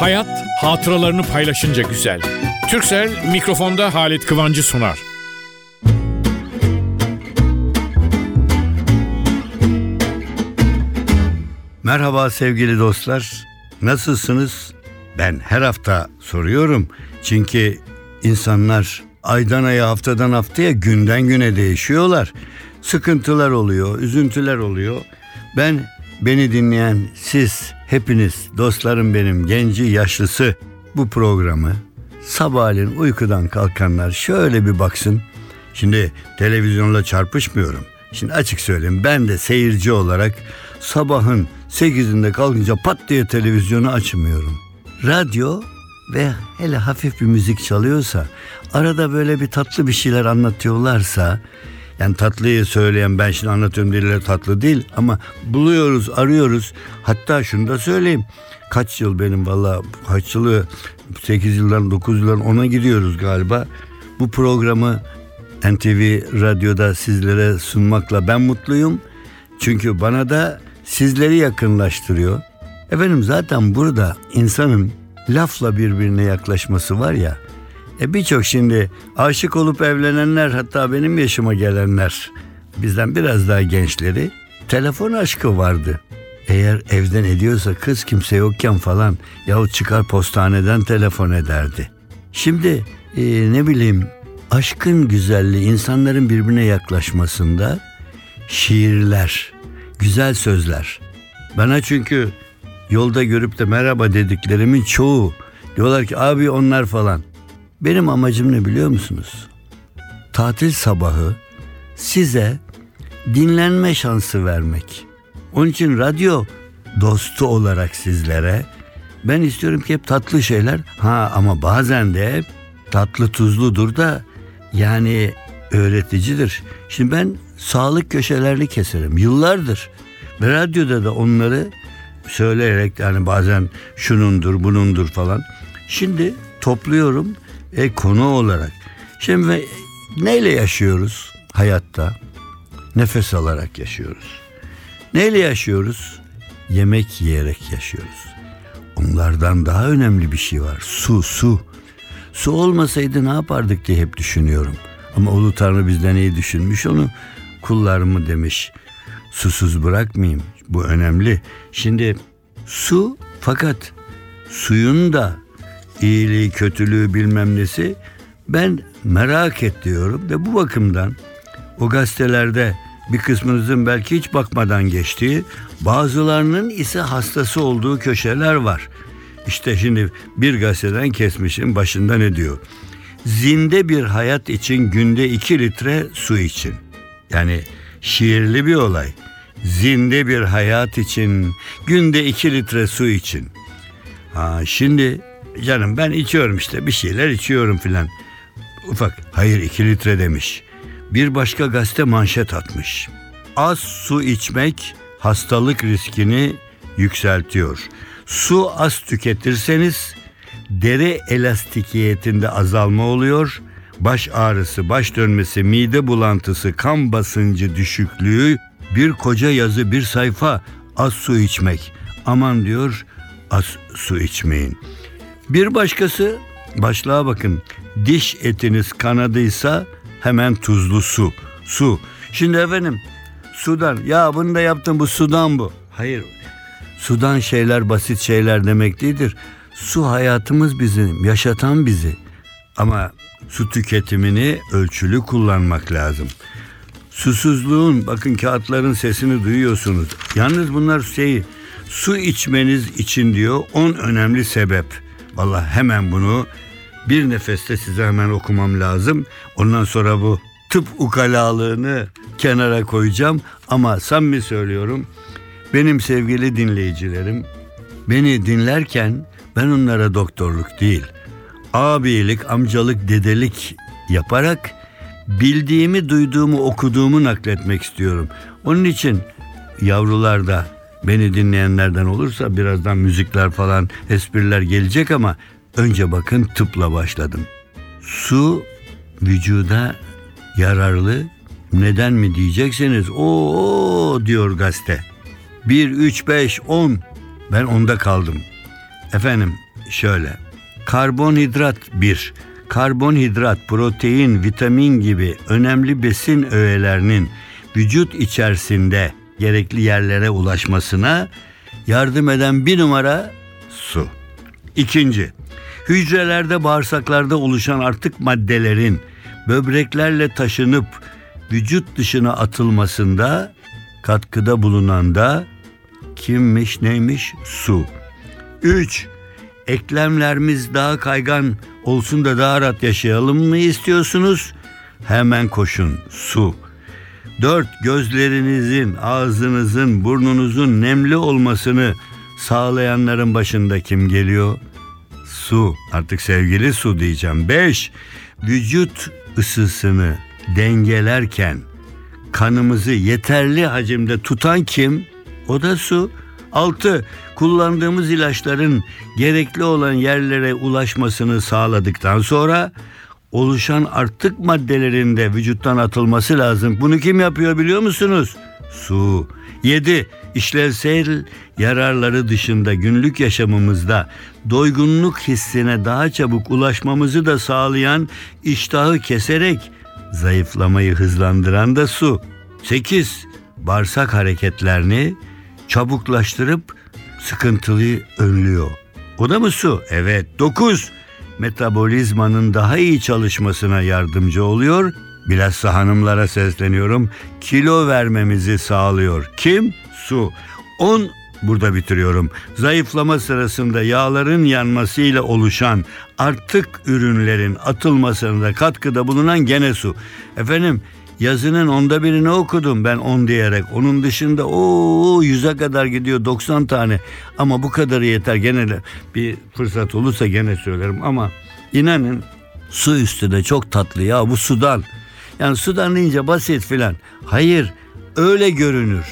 Hayat hatıralarını paylaşınca güzel. Türksel mikrofonda Halit Kıvancı sunar. Merhaba sevgili dostlar. Nasılsınız? Ben her hafta soruyorum. Çünkü insanlar aydan aya haftadan haftaya günden güne değişiyorlar. Sıkıntılar oluyor, üzüntüler oluyor. Ben beni dinleyen siz hepiniz dostlarım benim genci yaşlısı bu programı sabahleyin uykudan kalkanlar şöyle bir baksın. Şimdi televizyonla çarpışmıyorum. Şimdi açık söyleyeyim ben de seyirci olarak sabahın 8'inde kalkınca pat diye televizyonu açmıyorum. Radyo ve hele hafif bir müzik çalıyorsa arada böyle bir tatlı bir şeyler anlatıyorlarsa yani tatlıyı söyleyen ben şimdi anlatıyorum diliyle tatlı değil ama buluyoruz arıyoruz hatta şunu da söyleyeyim kaç yıl benim valla kaç yılı 8 yıldan 9 yıldan ona gidiyoruz galiba bu programı NTV Radyo'da sizlere sunmakla ben mutluyum. Çünkü bana da sizleri yakınlaştırıyor. Efendim zaten burada insanın lafla birbirine yaklaşması var ya. E birçok şimdi aşık olup evlenenler hatta benim yaşıma gelenler bizden biraz daha gençleri telefon aşkı vardı. Eğer evden ediyorsa kız kimse yokken falan yahut çıkar postaneden telefon ederdi. Şimdi e, ne bileyim aşkın güzelliği insanların birbirine yaklaşmasında şiirler, güzel sözler. Bana çünkü yolda görüp de merhaba dediklerimin çoğu diyorlar ki abi onlar falan. Benim amacım ne biliyor musunuz? Tatil sabahı size dinlenme şansı vermek. Onun için radyo dostu olarak sizlere ben istiyorum ki hep tatlı şeyler. Ha ama bazen de tatlı tuzludur da yani öğreticidir. Şimdi ben sağlık köşelerini keserim yıllardır. Ve radyoda da onları söyleyerek yani bazen şunundur bunundur falan. Şimdi topluyorum e, konu olarak. Şimdi neyle yaşıyoruz hayatta? Nefes alarak yaşıyoruz. Neyle yaşıyoruz? Yemek yiyerek yaşıyoruz. Onlardan daha önemli bir şey var. Su, su. Su olmasaydı ne yapardık diye hep düşünüyorum. Ama Ulu Tanrı bizden iyi düşünmüş onu kullarımı demiş. Susuz bırakmayayım. Bu önemli. Şimdi su fakat suyun da iyiliği, kötülüğü bilmem nesi ben merak et diyorum ve bu bakımdan o gazetelerde bir kısmınızın belki hiç bakmadan geçtiği, bazılarının ise hastası olduğu köşeler var. İşte şimdi bir gazeteden kesmişim başında ne diyor? Zinde bir hayat için günde iki litre su için. Yani şiirli bir olay. Zinde bir hayat için günde iki litre su için. Ha, şimdi canım ben içiyorum işte bir şeyler içiyorum filan. Ufak hayır iki litre demiş. Bir başka gazete manşet atmış. Az su içmek hastalık riskini yükseltiyor. Su az tüketirseniz deri elastikiyetinde azalma oluyor. Baş ağrısı, baş dönmesi, mide bulantısı, kan basıncı düşüklüğü, bir koca yazı, bir sayfa az su içmek. Aman diyor az su içmeyin. Bir başkası başlığa bakın. Diş etiniz kanadıysa hemen tuzlu su. Su. Şimdi efendim sudan ya bunu da yaptım bu sudan bu. Hayır sudan şeyler basit şeyler demek değildir. Su hayatımız bizim yaşatan bizi. Ama su tüketimini ölçülü kullanmak lazım. Susuzluğun bakın kağıtların sesini duyuyorsunuz. Yalnız bunlar şeyi su içmeniz için diyor 10 önemli sebep. Vallahi hemen bunu bir nefeste size hemen okumam lazım. Ondan sonra bu tıp ukalalığını kenara koyacağım ama samimi söylüyorum. Benim sevgili dinleyicilerim beni dinlerken ben onlara doktorluk değil, abilik, amcalık, dedelik yaparak bildiğimi, duyduğumu, okuduğumu nakletmek istiyorum. Onun için yavrular da beni dinleyenlerden olursa birazdan müzikler falan, espriler gelecek ama önce bakın tıpla başladım. Su vücuda yararlı. Neden mi diyecekseniz o diyor gazete. 1, 3, 5, 10 ben onda kaldım. Efendim şöyle. Karbonhidrat 1. Karbonhidrat, protein, vitamin gibi önemli besin öğelerinin vücut içerisinde gerekli yerlere ulaşmasına yardım eden bir numara su. İkinci, hücrelerde bağırsaklarda oluşan artık maddelerin böbreklerle taşınıp vücut dışına atılmasında katkıda bulunan da kimmiş neymiş su. 3. Eklemlerimiz daha kaygan olsun da daha rahat yaşayalım mı istiyorsunuz? Hemen koşun su. 4. Gözlerinizin, ağzınızın, burnunuzun nemli olmasını sağlayanların başında kim geliyor? Su. Artık sevgili su diyeceğim. 5. Vücut ısısını dengelerken kanımızı yeterli hacimde tutan kim? O da su. 6. Kullandığımız ilaçların gerekli olan yerlere ulaşmasını sağladıktan sonra oluşan artık maddelerin de vücuttan atılması lazım. Bunu kim yapıyor biliyor musunuz? Su. 7. İşlevsel yararları dışında günlük yaşamımızda doygunluk hissine daha çabuk ulaşmamızı da sağlayan iştahı keserek zayıflamayı hızlandıran da su. 8. Bağırsak hareketlerini çabuklaştırıp sıkıntılıyı önlüyor. O da mı su? Evet. 9. Metabolizmanın daha iyi çalışmasına yardımcı oluyor. Bilhassa hanımlara sesleniyorum. Kilo vermemizi sağlıyor. Kim? Su. 10 burada bitiriyorum. Zayıflama sırasında yağların yanmasıyla oluşan artık ürünlerin atılmasında katkıda bulunan gene su. Efendim yazının onda birini okudum ben on diyerek. Onun dışında o yüze kadar gidiyor 90 tane. Ama bu kadarı yeter. Gene bir fırsat olursa gene söylerim ama inanın su üstü de çok tatlı ya bu sudan. Yani sudan deyince basit filan. Hayır öyle görünür.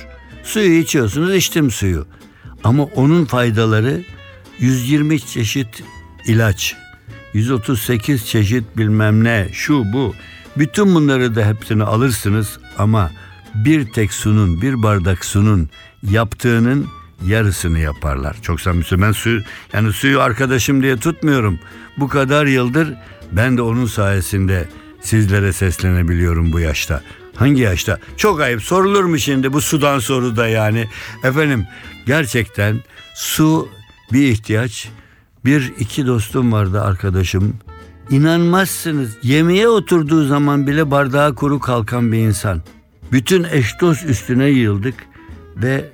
Suyu içiyorsunuz içtim suyu. Ama onun faydaları 120 çeşit ilaç, 138 çeşit bilmem ne, şu bu. Bütün bunları da hepsini alırsınız ama bir tek sunun, bir bardak sunun yaptığının yarısını yaparlar. Çok samimi. Ben suyu, yani suyu arkadaşım diye tutmuyorum. Bu kadar yıldır ben de onun sayesinde sizlere seslenebiliyorum bu yaşta. Hangi yaşta? Çok ayıp sorulur mu şimdi bu sudan soru da yani. Efendim gerçekten su bir ihtiyaç. Bir iki dostum vardı arkadaşım. İnanmazsınız yemeğe oturduğu zaman bile bardağı kuru kalkan bir insan. Bütün eş dost üstüne yıldık ve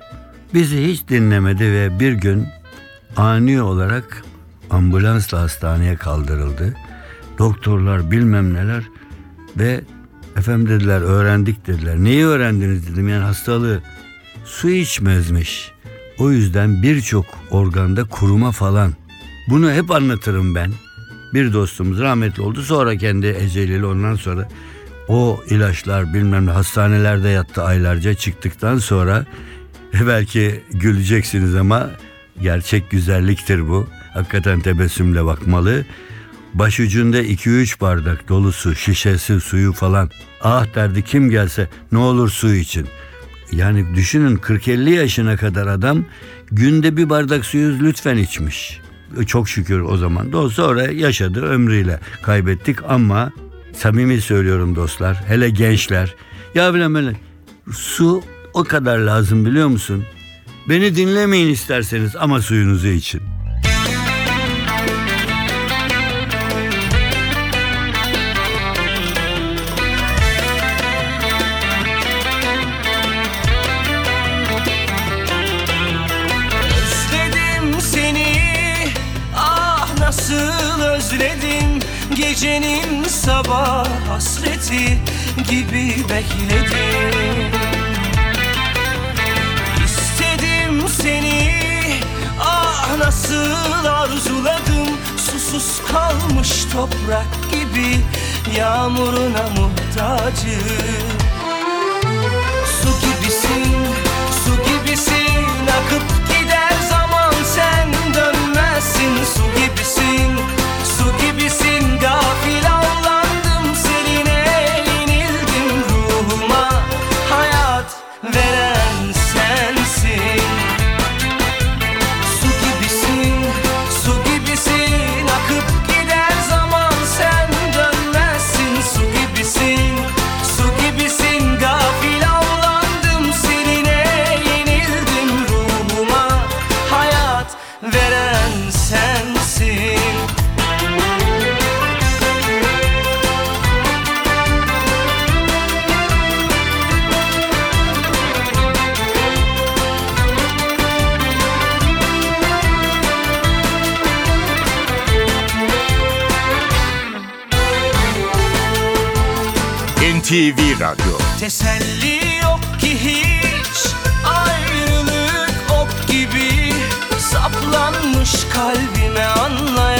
bizi hiç dinlemedi ve bir gün ani olarak ambulansla hastaneye kaldırıldı. Doktorlar bilmem neler ve efendim dediler öğrendik dediler. Neyi öğrendiniz dedim yani hastalığı su içmezmiş. O yüzden birçok organda kuruma falan. Bunu hep anlatırım ben. Bir dostumuz rahmetli oldu sonra kendi eceliyle ondan sonra o ilaçlar bilmem ne hastanelerde yattı aylarca çıktıktan sonra belki güleceksiniz ama gerçek güzelliktir bu. Hakikaten tebessümle bakmalı. Başucunda 2-3 bardak dolusu, şişesi, suyu falan. Ah derdi kim gelse ne olur su için. Yani düşünün 40-50 yaşına kadar adam günde bir bardak suyu lütfen içmiş. Çok şükür o zaman da sonra yaşadı ömrüyle kaybettik ama samimi söylüyorum dostlar hele gençler. Ya bilemem su o kadar lazım biliyor musun? Beni dinlemeyin isterseniz ama suyunuzu için. Gecenin sabah hasreti gibi bekledim. İstedim seni ah nasıl arzuladım. Susuz kalmış toprak gibi yağmuruna muhtacım. Su gibisin, su gibisin. Akıp gider zaman sen dönmezsin. Su veren sensin. NTV Radyo. Teselli kalbime anlayan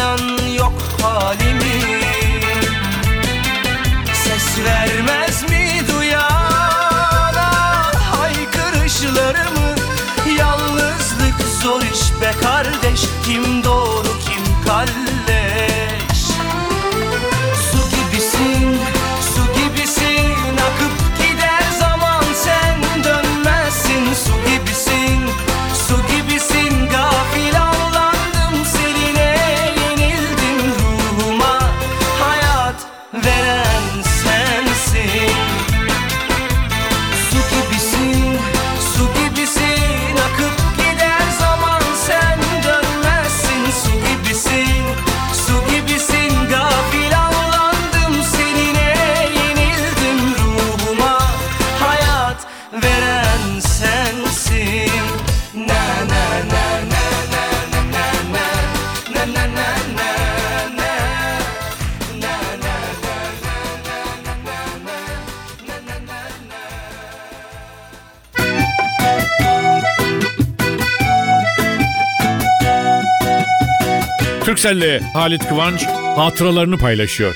Türkcell'le Halit Kıvanç hatıralarını paylaşıyor.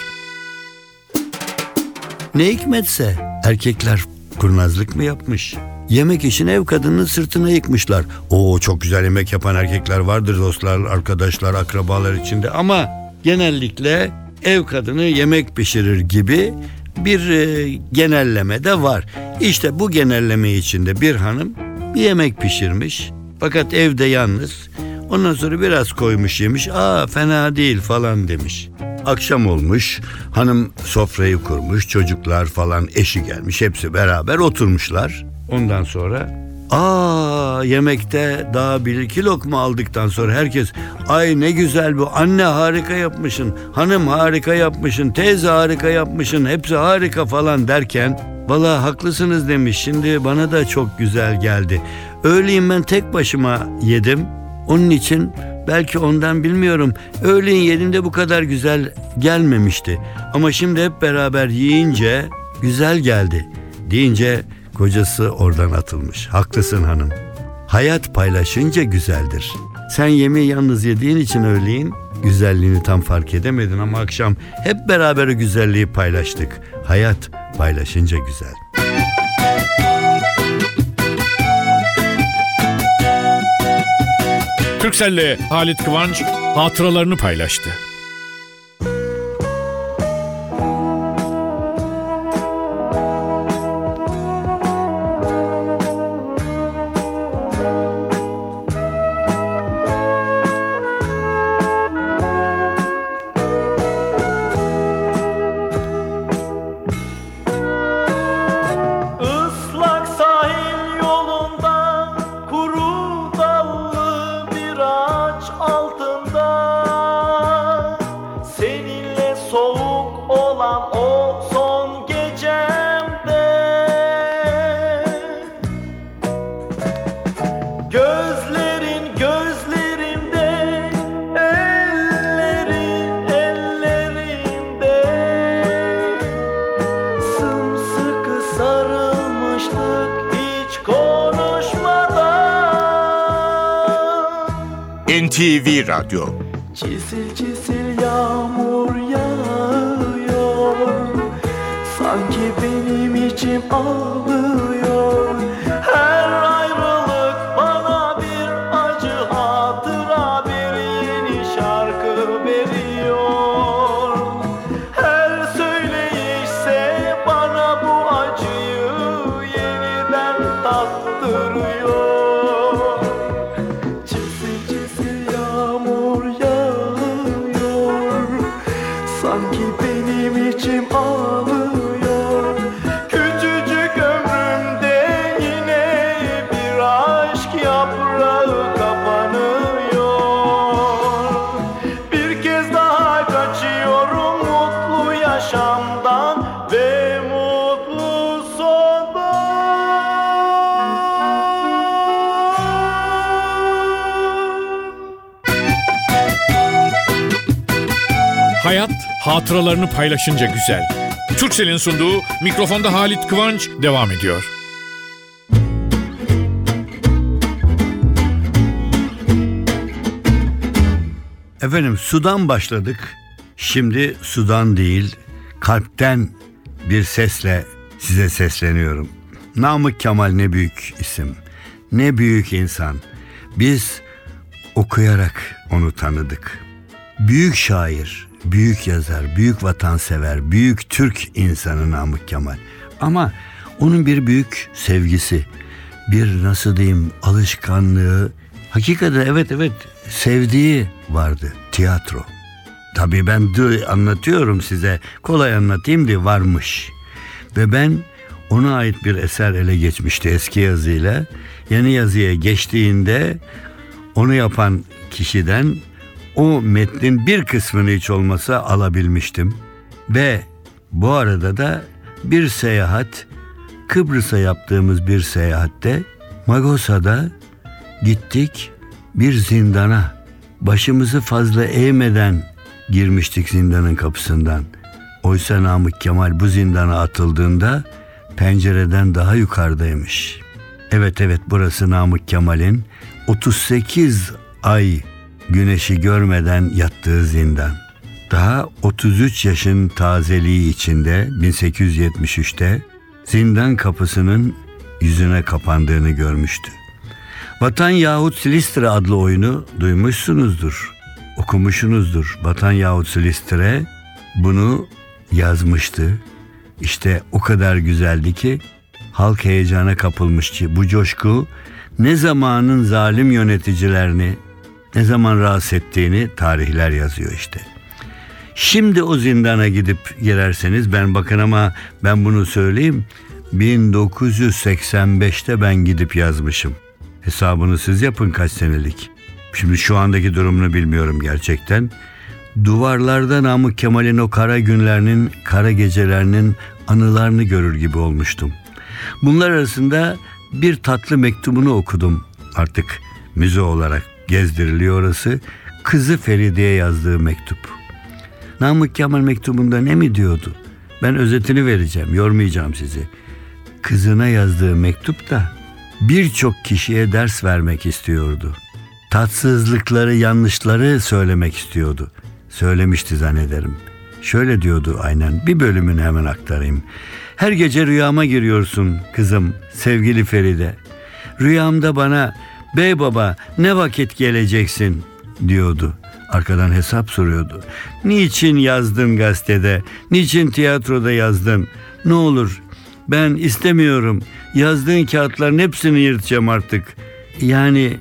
Ne hikmetse erkekler kurnazlık mı yapmış? Yemek için ev kadının sırtına yıkmışlar. Oo çok güzel yemek yapan erkekler vardır dostlar, arkadaşlar, akrabalar içinde ama genellikle ev kadını yemek pişirir gibi bir e, genelleme de var. İşte bu genelleme içinde bir hanım bir yemek pişirmiş fakat evde yalnız. Ondan sonra biraz koymuş yemiş. Aa fena değil falan demiş. Akşam olmuş, hanım sofrayı kurmuş, çocuklar falan eşi gelmiş, hepsi beraber oturmuşlar. Ondan sonra aa yemekte daha bir iki lokma aldıktan sonra herkes ay ne güzel bu anne harika yapmışsın, hanım harika yapmışsın, teyze harika yapmışsın, hepsi harika falan derken Valla haklısınız demiş şimdi bana da çok güzel geldi. Öğleyin ben tek başıma yedim. Onun için belki ondan bilmiyorum. Öğleyin yediğimde bu kadar güzel gelmemişti. Ama şimdi hep beraber yiyince güzel geldi. Deyince kocası oradan atılmış. Haklısın hanım. Hayat paylaşınca güzeldir. Sen yemeği yalnız yediğin için öğleyin güzelliğini tam fark edemedin ama akşam hep beraber o güzelliği paylaştık. Hayat paylaşınca güzel. Türkcell'le Halit Kıvanç hatıralarını paylaştı. NTV Radyo. Çisil çisil benim içim hatıralarını paylaşınca güzel. Türksel'in sunduğu mikrofonda Halit Kıvanç devam ediyor. Efendim sudan başladık. Şimdi sudan değil, kalpten bir sesle size sesleniyorum. Namık Kemal ne büyük isim. Ne büyük insan. Biz okuyarak onu tanıdık. Büyük şair, büyük yazar, büyük vatansever, büyük Türk insanı Namık Kemal. Ama onun bir büyük sevgisi, bir nasıl diyeyim alışkanlığı, hakikaten evet evet sevdiği vardı tiyatro. Tabii ben de anlatıyorum size kolay anlatayım diye varmış. Ve ben ona ait bir eser ele geçmişti eski yazıyla. Yeni yazıya geçtiğinde onu yapan kişiden o metnin bir kısmını hiç olmasa alabilmiştim. Ve bu arada da bir seyahat Kıbrıs'a yaptığımız bir seyahatte Magosa'da gittik bir zindana. Başımızı fazla eğmeden girmiştik zindanın kapısından. Oysa Namık Kemal bu zindana atıldığında pencereden daha yukarıdaymış. Evet evet burası Namık Kemal'in 38 ay güneşi görmeden yattığı zindan. Daha 33 yaşın tazeliği içinde 1873'te zindan kapısının yüzüne kapandığını görmüştü. Vatan yahut Silistre adlı oyunu duymuşsunuzdur, okumuşsunuzdur. Vatan yahut Silistre bunu yazmıştı. İşte o kadar güzeldi ki halk heyecana kapılmıştı. Bu coşku ne zamanın zalim yöneticilerini ne zaman rahatsız ettiğini tarihler yazıyor işte. Şimdi o zindana gidip girerseniz ben bakın ama ben bunu söyleyeyim. 1985'te ben gidip yazmışım. Hesabını siz yapın kaç senelik. Şimdi şu andaki durumunu bilmiyorum gerçekten. Duvarlarda Namık Kemal'in o kara günlerinin, kara gecelerinin anılarını görür gibi olmuştum. Bunlar arasında bir tatlı mektubunu okudum. Artık müze olarak gezdiriliyor orası. Kızı Feride'ye yazdığı mektup. Namık Kemal mektubunda ne mi diyordu? Ben özetini vereceğim, yormayacağım sizi. Kızına yazdığı mektupta birçok kişiye ders vermek istiyordu. Tatsızlıkları, yanlışları söylemek istiyordu. Söylemişti zannederim. Şöyle diyordu aynen. Bir bölümünü hemen aktarayım. Her gece rüyama giriyorsun kızım, sevgili Feride. Rüyamda bana bey baba ne vakit geleceksin diyordu. Arkadan hesap soruyordu. Niçin yazdın gazetede? Niçin tiyatroda yazdın? Ne olur ben istemiyorum. Yazdığın kağıtların hepsini yırtacağım artık. Yani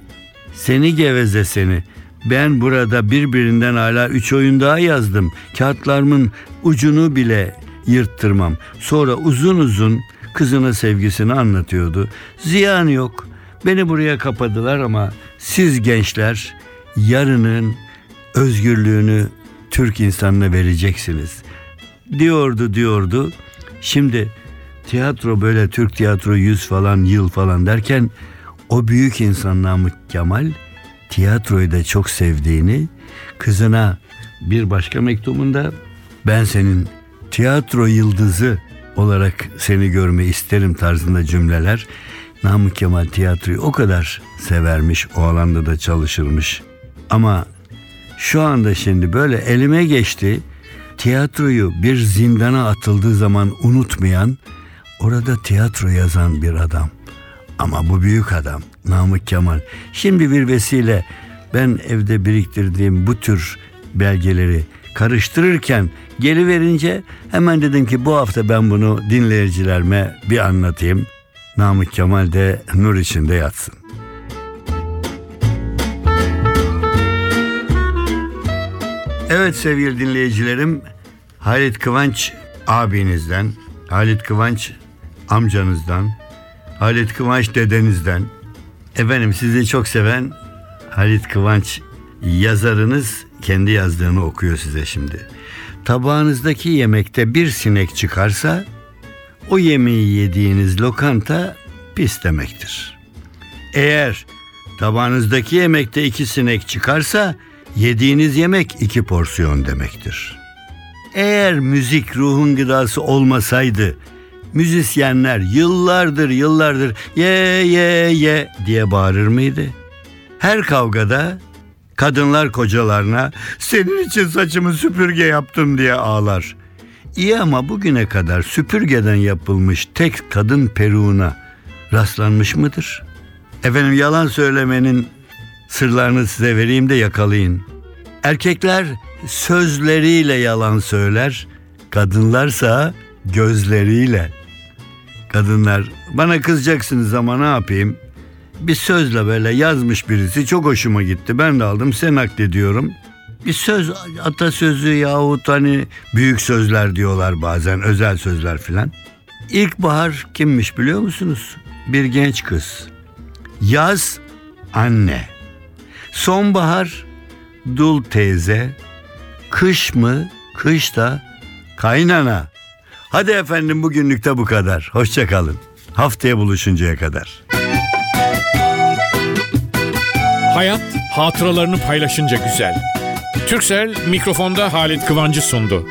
seni geveze seni. Ben burada birbirinden hala üç oyun daha yazdım. Kağıtlarımın ucunu bile yırttırmam. Sonra uzun uzun kızına sevgisini anlatıyordu. Ziyan yok. Beni buraya kapadılar ama siz gençler yarının özgürlüğünü Türk insanına vereceksiniz. Diyordu diyordu. Şimdi tiyatro böyle Türk tiyatro 100 falan yıl falan derken o büyük insan Namık Kemal tiyatroyu da çok sevdiğini kızına bir başka mektubunda ben senin tiyatro yıldızı olarak seni görme isterim tarzında cümleler. Namık Kemal tiyatroyu o kadar severmiş, o alanda da çalışırmış. Ama şu anda şimdi böyle elime geçti. Tiyatroyu bir zindana atıldığı zaman unutmayan, orada tiyatro yazan bir adam. Ama bu büyük adam Namık Kemal. Şimdi bir vesile ben evde biriktirdiğim bu tür belgeleri karıştırırken geliverince hemen dedim ki bu hafta ben bunu dinleyicilerime bir anlatayım. Namık Kemal de nur içinde yatsın. Evet sevgili dinleyicilerim Halit Kıvanç abinizden, Halit Kıvanç amcanızdan, Halit Kıvanç dedenizden, efendim sizi çok seven Halit Kıvanç yazarınız kendi yazdığını okuyor size şimdi. Tabağınızdaki yemekte bir sinek çıkarsa o yemeği yediğiniz lokanta pis demektir. Eğer tabağınızdaki yemekte iki sinek çıkarsa yediğiniz yemek iki porsiyon demektir. Eğer müzik ruhun gıdası olmasaydı müzisyenler yıllardır yıllardır ye ye ye diye bağırır mıydı? Her kavgada kadınlar kocalarına senin için saçımı süpürge yaptım diye ağlar. İyi ama bugüne kadar süpürgeden yapılmış tek kadın peruğuna rastlanmış mıdır? Efendim yalan söylemenin sırlarını size vereyim de yakalayın. Erkekler sözleriyle yalan söyler, kadınlarsa gözleriyle. Kadınlar bana kızacaksınız ama ne yapayım? Bir sözle böyle yazmış birisi çok hoşuma gitti. Ben de aldım sen naklediyorum. Bir söz atasözü yahut hani büyük sözler diyorlar bazen özel sözler filan. İlkbahar kimmiş biliyor musunuz? Bir genç kız. Yaz anne. Sonbahar dul teyze. Kış mı? Kış da kaynana. Hadi efendim bugünlük de bu kadar. Hoşçakalın. Haftaya buluşuncaya kadar. Hayat hatıralarını paylaşınca güzel. Türksel mikrofonda Halit Kıvancı sundu.